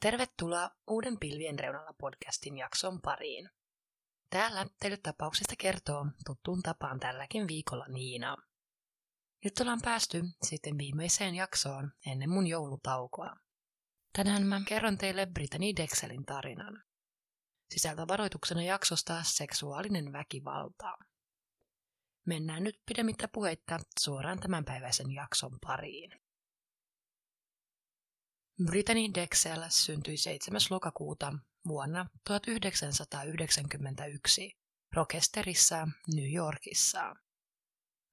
Tervetuloa Uuden pilvien reunalla podcastin jakson pariin. Täällä teille tapauksesta kertoo tuttuun tapaan tälläkin viikolla Niina. Nyt ollaan päästy sitten viimeiseen jaksoon ennen mun joulutaukoa. Tänään mä kerron teille Brittany Dexelin tarinan. Sisältövaroituksena jaksosta seksuaalinen väkivalta. Mennään nyt pidemmittä puheitta suoraan tämänpäiväisen jakson pariin. Brittany Dexel syntyi 7. lokakuuta vuonna 1991 Rochesterissa, New Yorkissa.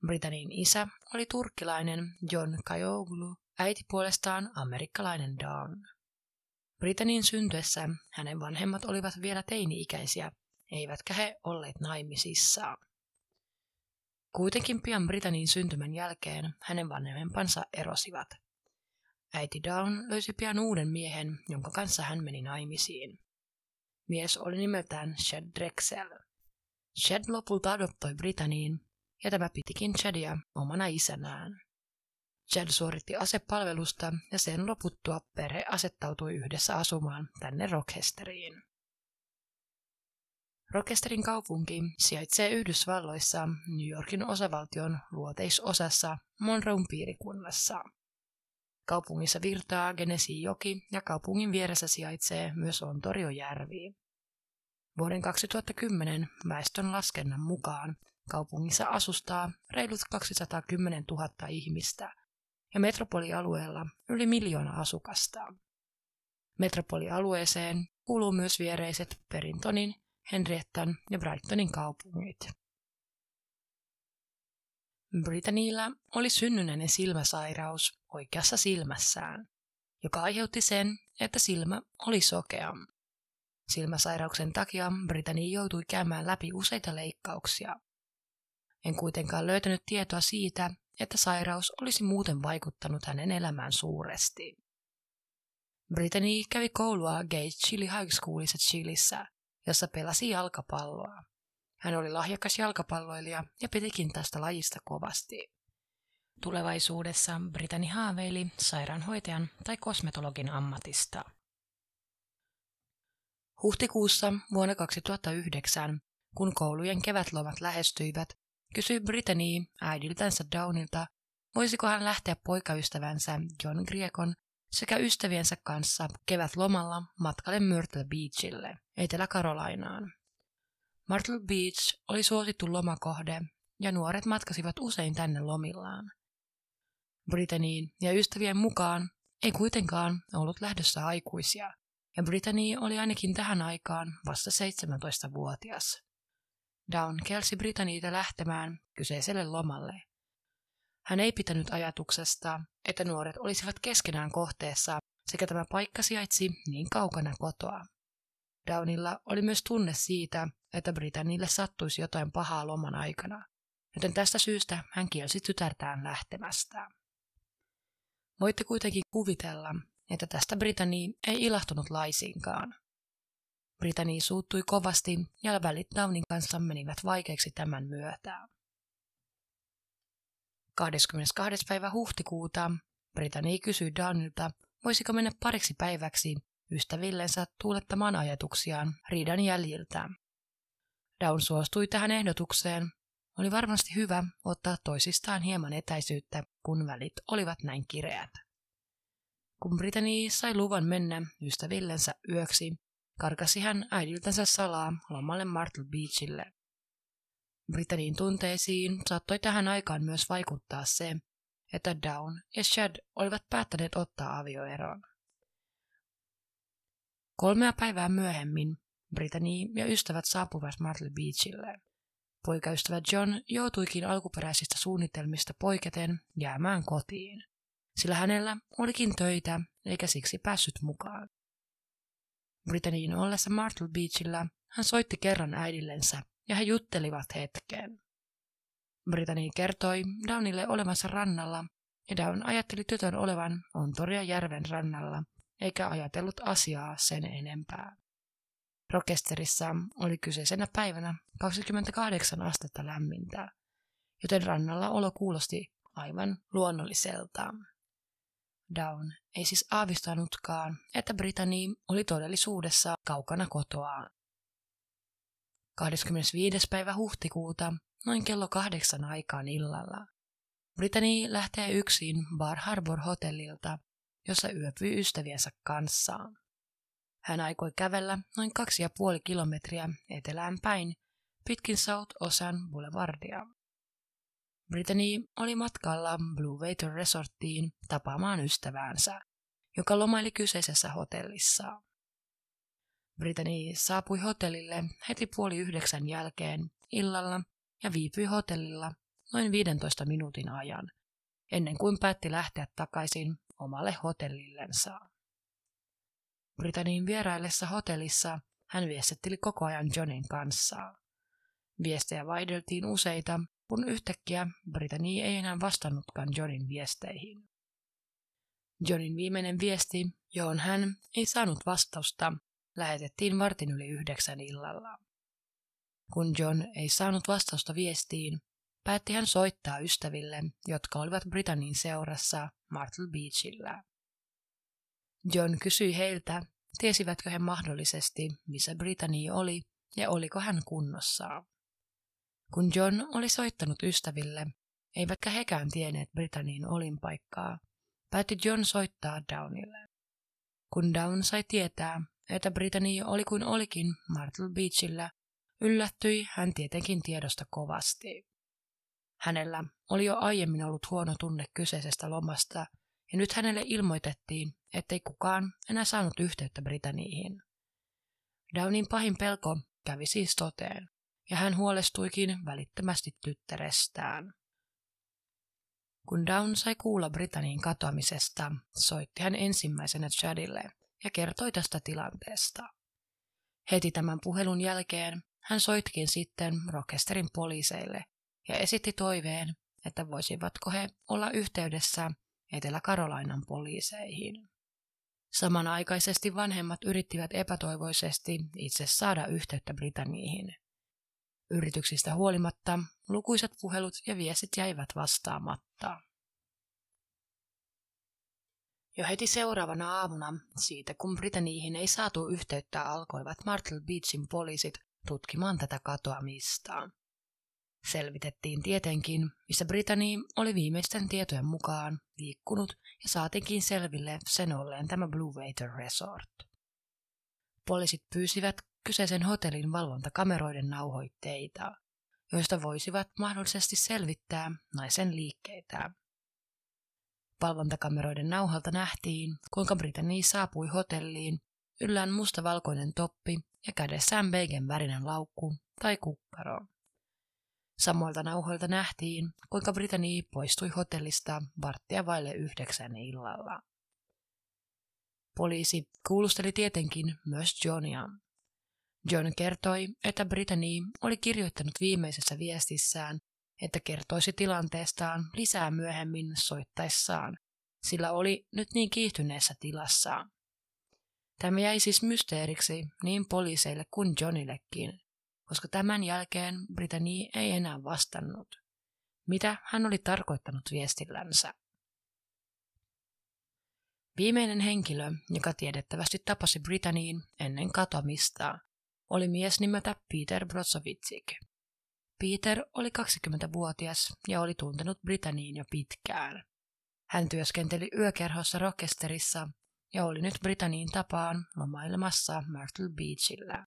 Britannin isä oli turkkilainen John Kayoglu, äiti puolestaan amerikkalainen Dawn. Britannin syntyessä hänen vanhemmat olivat vielä teini-ikäisiä, eivätkä he olleet naimisissa. Kuitenkin pian Britannin syntymän jälkeen hänen vanhempansa erosivat. Äiti Dawn löysi pian uuden miehen, jonka kanssa hän meni naimisiin. Mies oli nimeltään Shed Drexel. Shed lopulta adoptoi Britanniin, ja tämä pitikin Shedia omana isänään. Chad suoritti asepalvelusta ja sen loputtua perhe asettautui yhdessä asumaan tänne Rochesteriin. Rochesterin kaupunki sijaitsee Yhdysvalloissa New Yorkin osavaltion luoteisosassa Monroen piirikunnassa. Kaupungissa virtaa Genesi-joki ja kaupungin vieressä sijaitsee myös Ontoriojärvi. Vuoden 2010 väestön laskennan mukaan kaupungissa asustaa reilut 210 000 ihmistä ja metropolialueella yli miljoona asukasta. Metropolialueeseen kuuluu myös viereiset Perintonin, Henriettan ja Brightonin kaupungit. Britannialla oli synnynnäinen silmäsairaus oikeassa silmässään, joka aiheutti sen, että silmä oli sokea. Silmäsairauksen takia Britannia joutui käymään läpi useita leikkauksia. En kuitenkaan löytänyt tietoa siitä, että sairaus olisi muuten vaikuttanut hänen elämään suuresti. Brittany kävi koulua Gate Chili High Schoolissa Chilissä, jossa pelasi jalkapalloa. Hän oli lahjakas jalkapalloilija ja pitikin tästä lajista kovasti. Tulevaisuudessa Britanni haaveili sairaanhoitajan tai kosmetologin ammatista. Huhtikuussa vuonna 2009, kun koulujen kevätlomat lähestyivät, kysyi Brittany äidiltänsä Downilta, voisiko hän lähteä poikaystävänsä John Griekon sekä ystäviensä kanssa kevätlomalla matkalle Myrtle Beachille, Etelä-Karolainaan. Myrtle Beach oli suosittu lomakohde, ja nuoret matkasivat usein tänne lomillaan. Britanniin ja ystävien mukaan ei kuitenkaan ollut lähdössä aikuisia, ja Brittany oli ainakin tähän aikaan vasta 17-vuotias. Down kelsi Britanniita lähtemään kyseiselle lomalle. Hän ei pitänyt ajatuksesta, että nuoret olisivat keskenään kohteessa sekä tämä paikka sijaitsi niin kaukana kotoa. Downilla oli myös tunne siitä, että Britannille sattuisi jotain pahaa loman aikana, joten tästä syystä hän kielsi tytärtään lähtemästä. Voitte kuitenkin kuvitella, että tästä Britanni ei ilahtunut laisinkaan. Britanni suuttui kovasti ja välit Downin kanssa menivät vaikeiksi tämän myötä. 22. päivä huhtikuuta Britanni kysyi Downilta, voisiko mennä pariksi päiväksi ystävillensä tuulettamaan ajatuksiaan riidan jäljiltä. Down suostui tähän ehdotukseen. Oli varmasti hyvä ottaa toisistaan hieman etäisyyttä, kun välit olivat näin kireät. Kun Britanni sai luvan mennä ystävillensä yöksi, karkasi hän äidiltänsä salaa lomalle Martle Beachille. Britannin tunteisiin saattoi tähän aikaan myös vaikuttaa se, että Down ja Shad olivat päättäneet ottaa avioeron. Kolmea päivää myöhemmin Brittany ja ystävät saapuivat Martle Beachille. Poikaystävä John joutuikin alkuperäisistä suunnitelmista poiketen jäämään kotiin, sillä hänellä olikin töitä eikä siksi päässyt mukaan. Britannin ollessa Martle Beachillä hän soitti kerran äidillensä ja he juttelivat hetken. Britanni kertoi Downille olevansa rannalla ja Down ajatteli tytön olevan Ontoria järven rannalla eikä ajatellut asiaa sen enempää. Rokesterissa oli kyseisenä päivänä 28 astetta lämmintä, joten rannalla olo kuulosti aivan luonnolliselta. Down ei siis aavistanutkaan, että Britannia oli todellisuudessa kaukana kotoaan. 25. päivä huhtikuuta, noin kello kahdeksan aikaan illalla, Brittany lähtee yksin Bar Harbor hotellilta, jossa yöpyy ystäviensä kanssa. Hän aikoi kävellä noin kaksi ja puoli kilometriä etelään päin pitkin South Osan Boulevardia. Brittany oli matkalla Blue Water Resorttiin tapaamaan ystäväänsä, joka lomaili kyseisessä hotellissa. Brittany saapui hotellille heti puoli yhdeksän jälkeen illalla ja viipyi hotellilla noin 15 minuutin ajan, ennen kuin päätti lähteä takaisin omalle hotellillensa. Britanniin vieraillessa hotellissa hän viestitteli koko ajan Johnin kanssa. Viestejä vaihdeltiin useita, kun yhtäkkiä Britannia ei enää vastannutkaan Johnin viesteihin. Johnin viimeinen viesti, johon hän ei saanut vastausta, lähetettiin vartin yli yhdeksän illalla. Kun John ei saanut vastausta viestiin, päätti hän soittaa ystäville, jotka olivat Britannin seurassa Martle Beachillä. John kysyi heiltä, tiesivätkö he mahdollisesti, missä Britannia oli ja oliko hän kunnossa. Kun John oli soittanut ystäville, eivätkä hekään tienneet Britannin olinpaikkaa, päätti John soittaa Downille. Kun Down sai tietää, että Britannia oli kuin olikin Martle Beachillä, yllättyi hän tietenkin tiedosta kovasti. Hänellä oli jo aiemmin ollut huono tunne kyseisestä lomasta, ja nyt hänelle ilmoitettiin, ettei kukaan enää saanut yhteyttä Britanniihin. Downin pahin pelko kävi siis toteen, ja hän huolestuikin välittömästi tyttärestään. Kun Down sai kuulla Britanniin katoamisesta, soitti hän ensimmäisenä Chadille ja kertoi tästä tilanteesta. Heti tämän puhelun jälkeen hän soitkin sitten Rochesterin poliiseille ja esitti toiveen, että voisivatko he olla yhteydessä Etelä-Karolainan poliiseihin. Samanaikaisesti vanhemmat yrittivät epätoivoisesti itse saada yhteyttä Britanniihin. Yrityksistä huolimatta lukuisat puhelut ja viestit jäivät vastaamatta. Jo heti seuraavana aamuna, siitä kun Britanniihin ei saatu yhteyttä, alkoivat Martel Beachin poliisit tutkimaan tätä katoamista. Selvitettiin tietenkin, missä Britannia oli viimeisten tietojen mukaan liikkunut ja saatiinkin selville sen olleen tämä Blue Water Resort. Poliisit pyysivät kyseisen hotellin valvontakameroiden nauhoitteita, joista voisivat mahdollisesti selvittää naisen liikkeitä. Valvontakameroiden nauhalta nähtiin, kuinka Britannia saapui hotelliin yllään mustavalkoinen toppi ja kädessään beigen värinen laukku tai kukkaro. Samoilta nauhoilta nähtiin, kuinka Britannia poistui hotellista varttia vaille yhdeksän illalla. Poliisi kuulusteli tietenkin myös Johnia. John kertoi, että Britannia oli kirjoittanut viimeisessä viestissään, että kertoisi tilanteestaan lisää myöhemmin soittaessaan, sillä oli nyt niin kiihtyneessä tilassa. Tämä jäi siis mysteeriksi niin poliiseille kuin Johnillekin, koska tämän jälkeen Britannia ei enää vastannut. Mitä hän oli tarkoittanut viestillänsä? Viimeinen henkilö, joka tiedettävästi tapasi Britanniin ennen katoamista, oli mies nimeltä Peter Brotsovitsik. Peter oli 20-vuotias ja oli tuntenut Britanniin jo pitkään. Hän työskenteli yökerhossa Rochesterissa ja oli nyt Britanniin tapaan lomailemassa Myrtle Beachillä.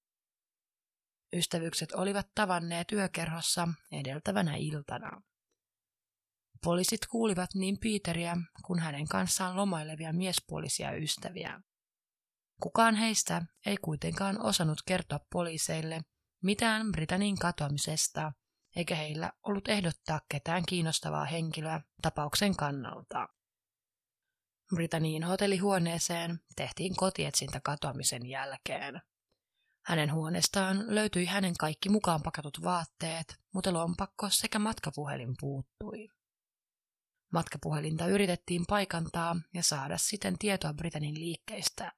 Ystävykset olivat tavanneet yökerhossa edeltävänä iltana. Poliisit kuulivat niin Peteriä kuin hänen kanssaan lomailevia miespuolisia ystäviä. Kukaan heistä ei kuitenkaan osannut kertoa poliiseille mitään Britannin katoamisesta, eikä heillä ollut ehdottaa ketään kiinnostavaa henkilöä tapauksen kannalta. Britanniin hotellihuoneeseen tehtiin kotietsintä katoamisen jälkeen. Hänen huoneestaan löytyi hänen kaikki mukaan pakatut vaatteet, mutta lompakko sekä matkapuhelin puuttui. Matkapuhelinta yritettiin paikantaa ja saada siten tietoa Britannin liikkeistä,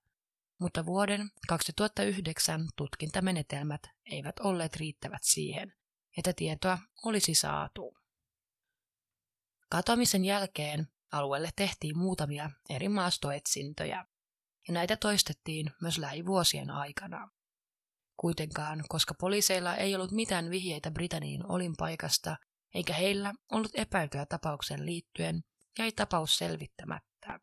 mutta vuoden 2009 tutkintamenetelmät eivät olleet riittävät siihen, että tietoa olisi saatu. Katoamisen jälkeen alueelle tehtiin muutamia eri maastoetsintöjä, ja näitä toistettiin myös lähivuosien aikana. Kuitenkaan, koska poliiseilla ei ollut mitään vihjeitä Britanniin olinpaikasta, eikä heillä ollut epäiltyä tapauksen liittyen, jäi tapaus selvittämättä.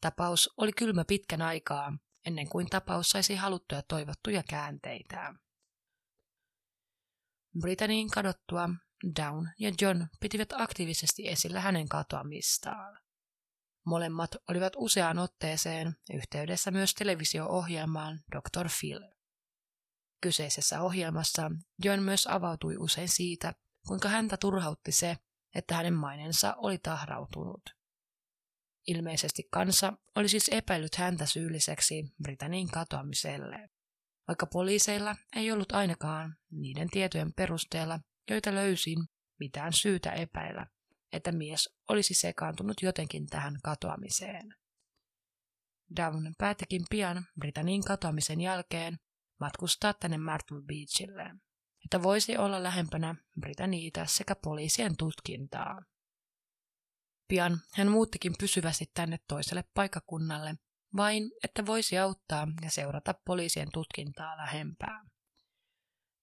Tapaus oli kylmä pitkän aikaa, ennen kuin tapaus saisi haluttuja toivottuja käänteitä. Britanniin kadottua Down ja John pitivät aktiivisesti esillä hänen katoamistaan. Molemmat olivat useaan otteeseen yhteydessä myös televisio-ohjelmaan Dr. Phil. Kyseisessä ohjelmassa John myös avautui usein siitä, kuinka häntä turhautti se, että hänen mainensa oli tahrautunut. Ilmeisesti kansa oli siis epäillyt häntä syylliseksi Britanniin katoamiselle, vaikka poliiseilla ei ollut ainakaan niiden tietojen perusteella, joita löysin, mitään syytä epäillä, että mies olisi sekaantunut jotenkin tähän katoamiseen. Down päätikin pian Britanniin katoamisen jälkeen matkustaa tänne Myrtle Beachille, että voisi olla lähempänä Britanniita sekä poliisien tutkintaa. Pian hän muuttikin pysyvästi tänne toiselle paikakunnalle, vain että voisi auttaa ja seurata poliisien tutkintaa lähempää.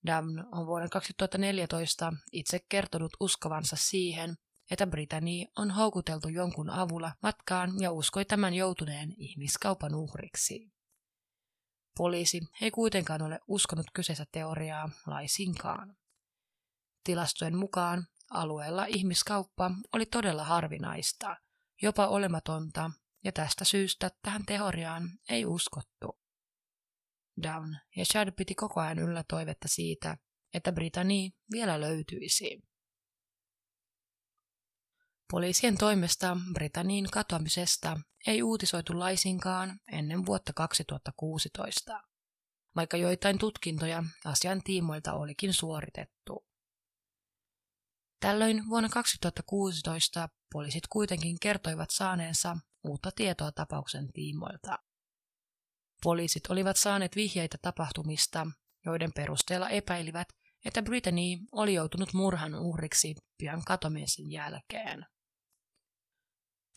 Dam on vuonna 2014 itse kertonut uskovansa siihen, että Britannia on houkuteltu jonkun avulla matkaan ja uskoi tämän joutuneen ihmiskaupan uhriksi. Poliisi ei kuitenkaan ole uskonut kyseistä teoriaa laisinkaan. Tilastojen mukaan alueella ihmiskauppa oli todella harvinaista, jopa olematonta, ja tästä syystä tähän teoriaan ei uskottu. Down ja Chad piti koko ajan yllä toivetta siitä, että Britannia vielä löytyisi. Poliisien toimesta Britanniin katoamisesta ei uutisoitu laisinkaan ennen vuotta 2016, vaikka joitain tutkintoja asian tiimoilta olikin suoritettu. Tällöin vuonna 2016 poliisit kuitenkin kertoivat saaneensa uutta tietoa tapauksen tiimoilta. Poliisit olivat saaneet vihjeitä tapahtumista, joiden perusteella epäilivät, että Brittany oli joutunut murhan uhriksi pian katomiesen jälkeen.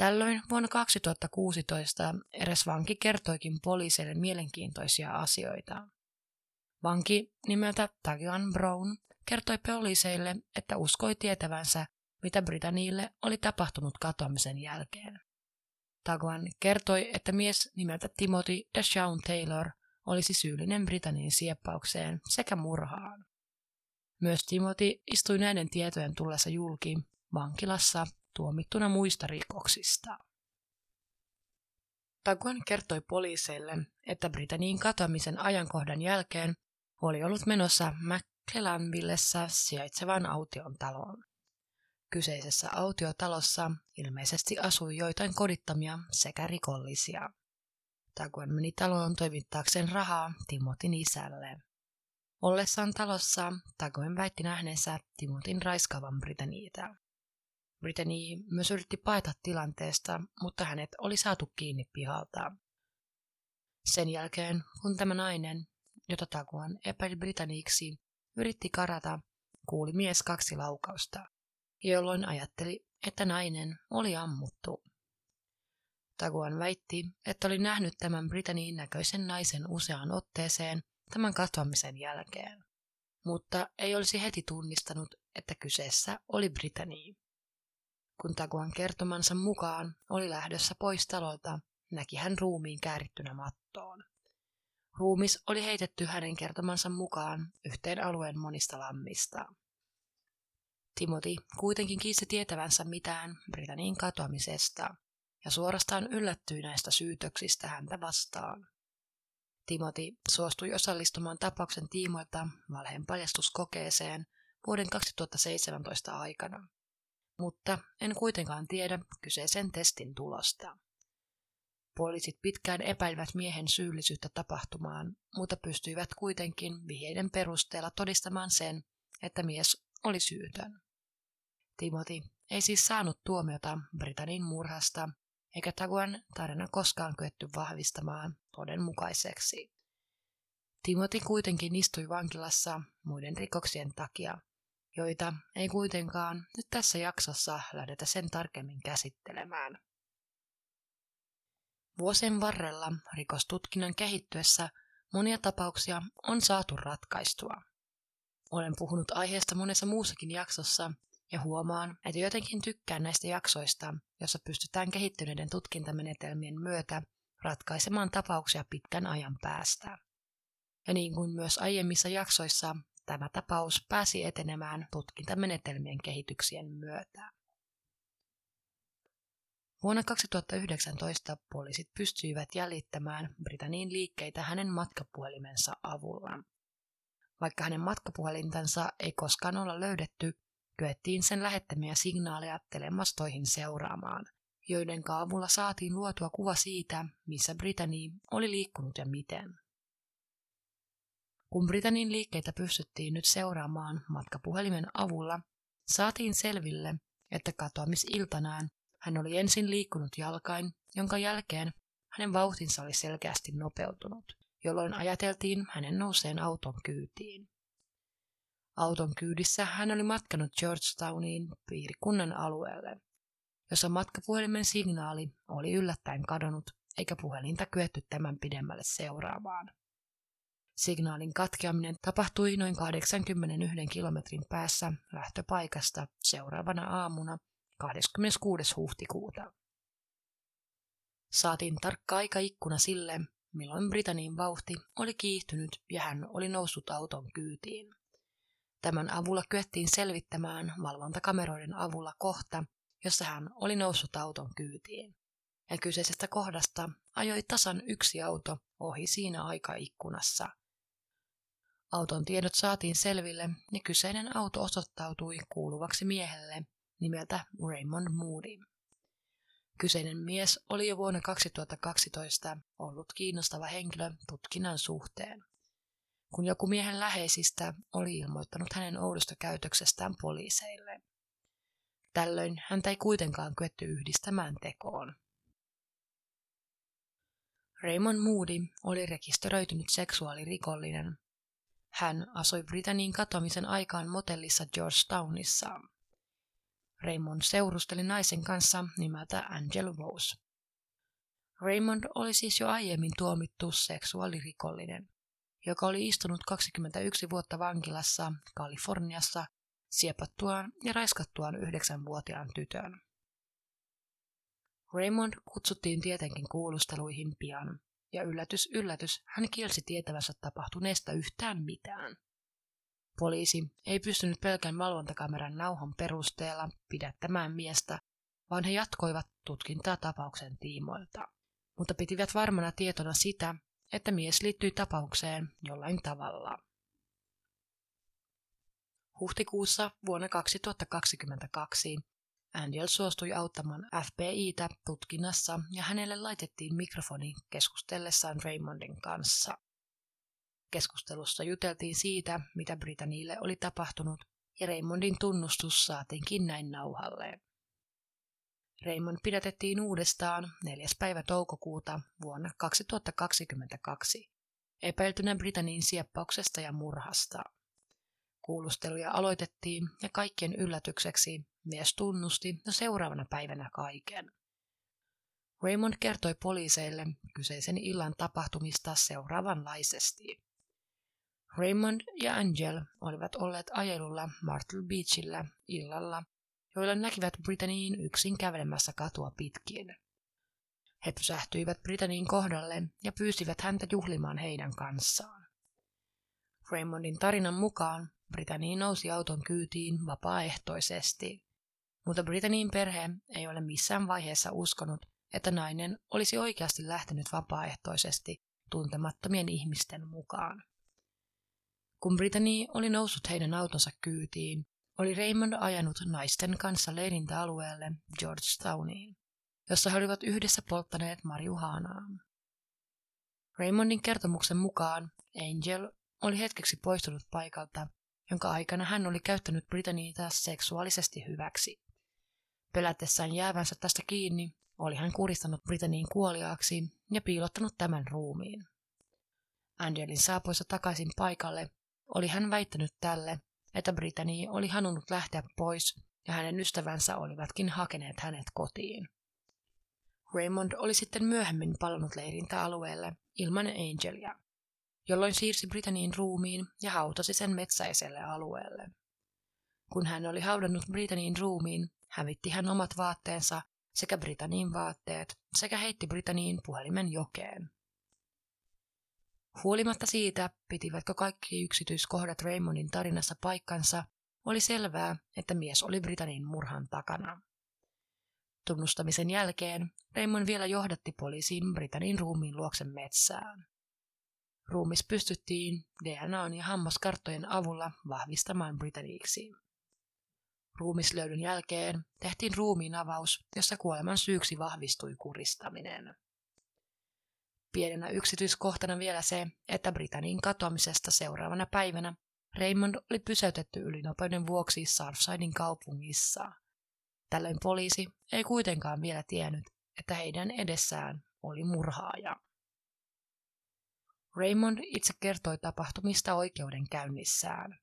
Tällöin vuonna 2016 eräs vanki kertoikin poliisille mielenkiintoisia asioita. Vanki nimeltä Tagian Brown kertoi poliiseille, että uskoi tietävänsä, mitä Britanniille oli tapahtunut katoamisen jälkeen. Taguan kertoi, että mies nimeltä Timothy Deshaun Taylor olisi syyllinen Britanniin sieppaukseen sekä murhaan. Myös Timothy istui näiden tietojen tullessa julki vankilassa tuomittuna muista rikoksista. Taguan kertoi poliiseille, että Britanniin katoamisen ajankohdan jälkeen oli ollut menossa McClellanvillessä sijaitsevaan aution taloon. Kyseisessä autiotalossa ilmeisesti asui joitain kodittamia sekä rikollisia. Taguan meni taloon toimittaakseen rahaa Timotin isälle. Ollessaan talossa Tagoen väitti nähneensä Timotin raiskaavan Britanniitä. Brittany myös yritti paeta tilanteesta, mutta hänet oli saatu kiinni pihalta. Sen jälkeen, kun tämä nainen, jota Taguan epäili Britanniiksi, yritti karata, kuuli mies kaksi laukausta jolloin ajatteli, että nainen oli ammuttu. Taguan väitti, että oli nähnyt tämän Britanniin näköisen naisen useaan otteeseen tämän katoamisen jälkeen, mutta ei olisi heti tunnistanut, että kyseessä oli Britannia. Kun Taguan kertomansa mukaan oli lähdössä pois talolta, näki hän ruumiin käärittynä mattoon. Ruumis oli heitetty hänen kertomansa mukaan yhteen alueen monista lammista. Timothy kuitenkin kiisti tietävänsä mitään Britanniin katoamisesta ja suorastaan yllättyi näistä syytöksistä häntä vastaan. Timothy suostui osallistumaan tapauksen tiimoilta valheenpaljastuskokeeseen vuoden 2017 aikana, mutta en kuitenkaan tiedä kyseisen testin tulosta. Poliisit pitkään epäilivät miehen syyllisyyttä tapahtumaan, mutta pystyivät kuitenkin vihjeiden perusteella todistamaan sen, että mies oli syytön. Timothy ei siis saanut tuomiota Britannin murhasta, eikä Taguan tarina koskaan kyetty vahvistamaan todenmukaiseksi. Timothy kuitenkin istui vankilassa muiden rikoksien takia, joita ei kuitenkaan nyt tässä jaksossa lähdetä sen tarkemmin käsittelemään. Vuosien varrella rikostutkinnan kehittyessä monia tapauksia on saatu ratkaistua. Olen puhunut aiheesta monessa muussakin jaksossa ja huomaan, että jotenkin tykkään näistä jaksoista, jossa pystytään kehittyneiden tutkintamenetelmien myötä ratkaisemaan tapauksia pitkän ajan päästä. Ja niin kuin myös aiemmissa jaksoissa, tämä tapaus pääsi etenemään tutkintamenetelmien kehityksien myötä. Vuonna 2019 poliisit pystyivät jäljittämään Britanniin liikkeitä hänen matkapuhelimensa avulla. Vaikka hänen matkapuhelintansa ei koskaan olla löydetty, kyettiin sen lähettämiä signaaleja telemastoihin seuraamaan, joiden avulla saatiin luotua kuva siitä, missä Britannia oli liikkunut ja miten. Kun Britannin liikkeitä pystyttiin nyt seuraamaan matkapuhelimen avulla, saatiin selville, että katoamisiltanaan hän oli ensin liikkunut jalkain, jonka jälkeen hänen vauhtinsa oli selkeästi nopeutunut, jolloin ajateltiin hänen nouseen auton kyytiin. Auton kyydissä hän oli matkanut Georgetowniin piirikunnan alueelle, jossa matkapuhelimen signaali oli yllättäen kadonnut eikä puhelinta kyetty tämän pidemmälle seuraamaan. Signaalin katkeaminen tapahtui noin 81 kilometrin päässä lähtöpaikasta seuraavana aamuna 26. huhtikuuta. Saatiin tarkka aikaikkuna sille, milloin Britannian vauhti oli kiihtynyt ja hän oli noussut auton kyytiin. Tämän avulla kyettiin selvittämään valvontakameroiden avulla kohta, jossa hän oli noussut auton kyytiin. Ja kyseisestä kohdasta ajoi tasan yksi auto ohi siinä aikaikkunassa. Auton tiedot saatiin selville ja kyseinen auto osoittautui kuuluvaksi miehelle nimeltä Raymond Moody. Kyseinen mies oli jo vuonna 2012 ollut kiinnostava henkilö tutkinnan suhteen kun joku miehen läheisistä oli ilmoittanut hänen oudosta käytöksestään poliiseille. Tällöin häntä ei kuitenkaan kyetty yhdistämään tekoon. Raymond Moody oli rekisteröitynyt seksuaalirikollinen. Hän asui Britanniin katoamisen aikaan motellissa Georgetownissa. Raymond seurusteli naisen kanssa nimeltä Angel Rose. Raymond oli siis jo aiemmin tuomittu seksuaalirikollinen joka oli istunut 21 vuotta vankilassa Kaliforniassa siepattuaan ja raiskattuaan yhdeksänvuotiaan tytön. Raymond kutsuttiin tietenkin kuulusteluihin pian, ja yllätys yllätys, hän kielsi tietävänsä tapahtuneesta yhtään mitään. Poliisi ei pystynyt pelkän valvontakameran nauhan perusteella pidättämään miestä, vaan he jatkoivat tutkintaa tapauksen tiimoilta, mutta pitivät varmana tietona sitä, että mies liittyi tapaukseen jollain tavalla. Huhtikuussa vuonna 2022 Angel suostui auttamaan FBItä tutkinnassa ja hänelle laitettiin mikrofoni keskustellessaan Raymondin kanssa. Keskustelussa juteltiin siitä, mitä Britanniille oli tapahtunut, ja Raymondin tunnustus saatiinkin näin nauhalleen. Raymond pidätettiin uudestaan 4. päivä toukokuuta vuonna 2022 epäiltynä Britanniin sieppauksesta ja murhasta. Kuulusteluja aloitettiin ja kaikkien yllätykseksi mies tunnusti jo seuraavana päivänä kaiken. Raymond kertoi poliiseille kyseisen illan tapahtumista seuraavanlaisesti. Raymond ja Angel olivat olleet ajelulla Martle Beachillä illalla joilla näkivät Britannyin yksin kävelemässä katua pitkin. He pysähtyivät Britannin kohdalle ja pyysivät häntä juhlimaan heidän kanssaan. Raymondin tarinan mukaan Britanniin nousi auton kyytiin vapaaehtoisesti, mutta Britannin perhe ei ole missään vaiheessa uskonut, että nainen olisi oikeasti lähtenyt vapaaehtoisesti tuntemattomien ihmisten mukaan. Kun Britannia oli noussut heidän autonsa kyytiin, oli Raymond ajanut naisten kanssa leirintäalueelle Georgetowniin, jossa he olivat yhdessä polttaneet marihuanaa. Raymondin kertomuksen mukaan Angel oli hetkeksi poistunut paikalta, jonka aikana hän oli käyttänyt Britanniita seksuaalisesti hyväksi. Pelätessään jäävänsä tästä kiinni, oli hän kuristanut Britanniin kuoliaaksi ja piilottanut tämän ruumiin. Angelin saapuessa takaisin paikalle oli hän väittänyt tälle, että Brittany oli halunnut lähteä pois ja hänen ystävänsä olivatkin hakeneet hänet kotiin. Raymond oli sitten myöhemmin palannut leirintäalueelle ilman Angelia, jolloin siirsi Britannyin ruumiin ja hautasi sen metsäiselle alueelle. Kun hän oli haudannut Britannyin ruumiin, hävitti hän omat vaatteensa sekä Britannyin vaatteet sekä heitti Britannyin puhelimen jokeen. Huolimatta siitä, pitivätkö kaikki yksityiskohdat Raymondin tarinassa paikkansa, oli selvää, että mies oli Britannin murhan takana. Tunnustamisen jälkeen Raymond vielä johdatti poliisiin Britannin ruumiin luoksen metsään. Ruumis pystyttiin DNAn ja hammaskarttojen avulla vahvistamaan Britanniksi. Ruumislöydyn jälkeen tehtiin ruumiin avaus, jossa kuoleman syyksi vahvistui kuristaminen. Pienenä yksityiskohtana vielä se, että Britannin katoamisesta seuraavana päivänä Raymond oli pysäytetty ylinopeuden vuoksi Surfsidein kaupungissa. Tällöin poliisi ei kuitenkaan vielä tiennyt, että heidän edessään oli murhaaja. Raymond itse kertoi tapahtumista oikeudenkäynnissään.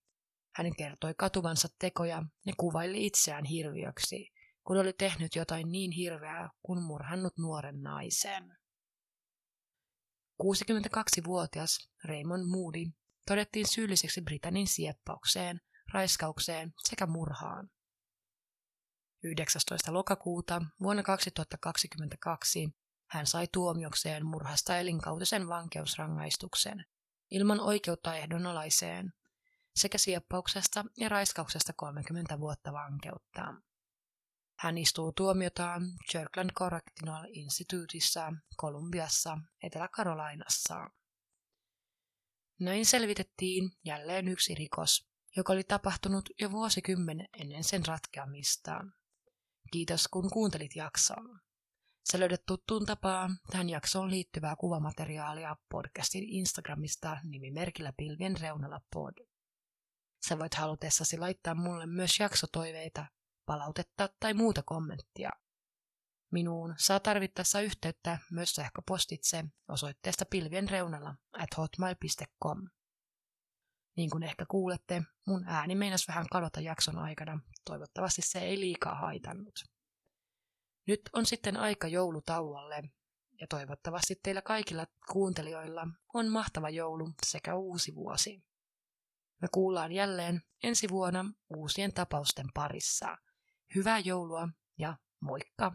Hän kertoi katuvansa tekoja ja kuvaili itseään hirviöksi, kun oli tehnyt jotain niin hirveää kuin murhannut nuoren naisen. 62-vuotias Raymond Moody todettiin syylliseksi Britannin sieppaukseen, raiskaukseen sekä murhaan. 19. lokakuuta vuonna 2022 hän sai tuomiokseen murhasta elinkautisen vankeusrangaistuksen ilman oikeutta ehdonalaiseen sekä sieppauksesta ja raiskauksesta 30 vuotta vankeutta. Hän istuu tuomiotaan Kirkland Correctional Instituteissa Kolumbiassa, Etelä-Karolainassa. Näin selvitettiin jälleen yksi rikos, joka oli tapahtunut jo vuosikymmen ennen sen ratkeamista. Kiitos kun kuuntelit jakson. Sä löydät tuttuun tapaan tähän jaksoon liittyvää kuvamateriaalia podcastin Instagramista nimimerkillä pilvien reunalla pod. Sä voit halutessasi laittaa mulle myös jaksotoiveita palautetta tai muuta kommenttia. Minuun saa tarvittaessa yhteyttä myös sähköpostitse osoitteesta pilvien reunalla at hotmail.com. Niin kuin ehkä kuulette, mun ääni meinas vähän kadota jakson aikana. Toivottavasti se ei liikaa haitannut. Nyt on sitten aika joulutauolle ja toivottavasti teillä kaikilla kuuntelijoilla on mahtava joulu sekä uusi vuosi. Me kuullaan jälleen ensi vuonna uusien tapausten parissa – Hyvää joulua ja moikka!